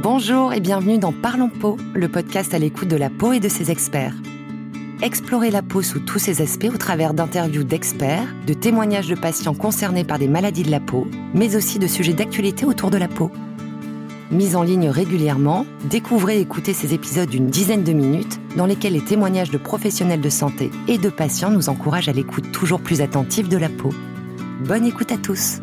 Bonjour et bienvenue dans Parlons Peau, le podcast à l'écoute de la peau et de ses experts. Explorer la peau sous tous ses aspects au travers d'interviews d'experts, de témoignages de patients concernés par des maladies de la peau, mais aussi de sujets d'actualité autour de la peau. Mise en ligne régulièrement, découvrez et écoutez ces épisodes d'une dizaine de minutes dans lesquels les témoignages de professionnels de santé et de patients nous encouragent à l'écoute toujours plus attentive de la peau. Bonne écoute à tous!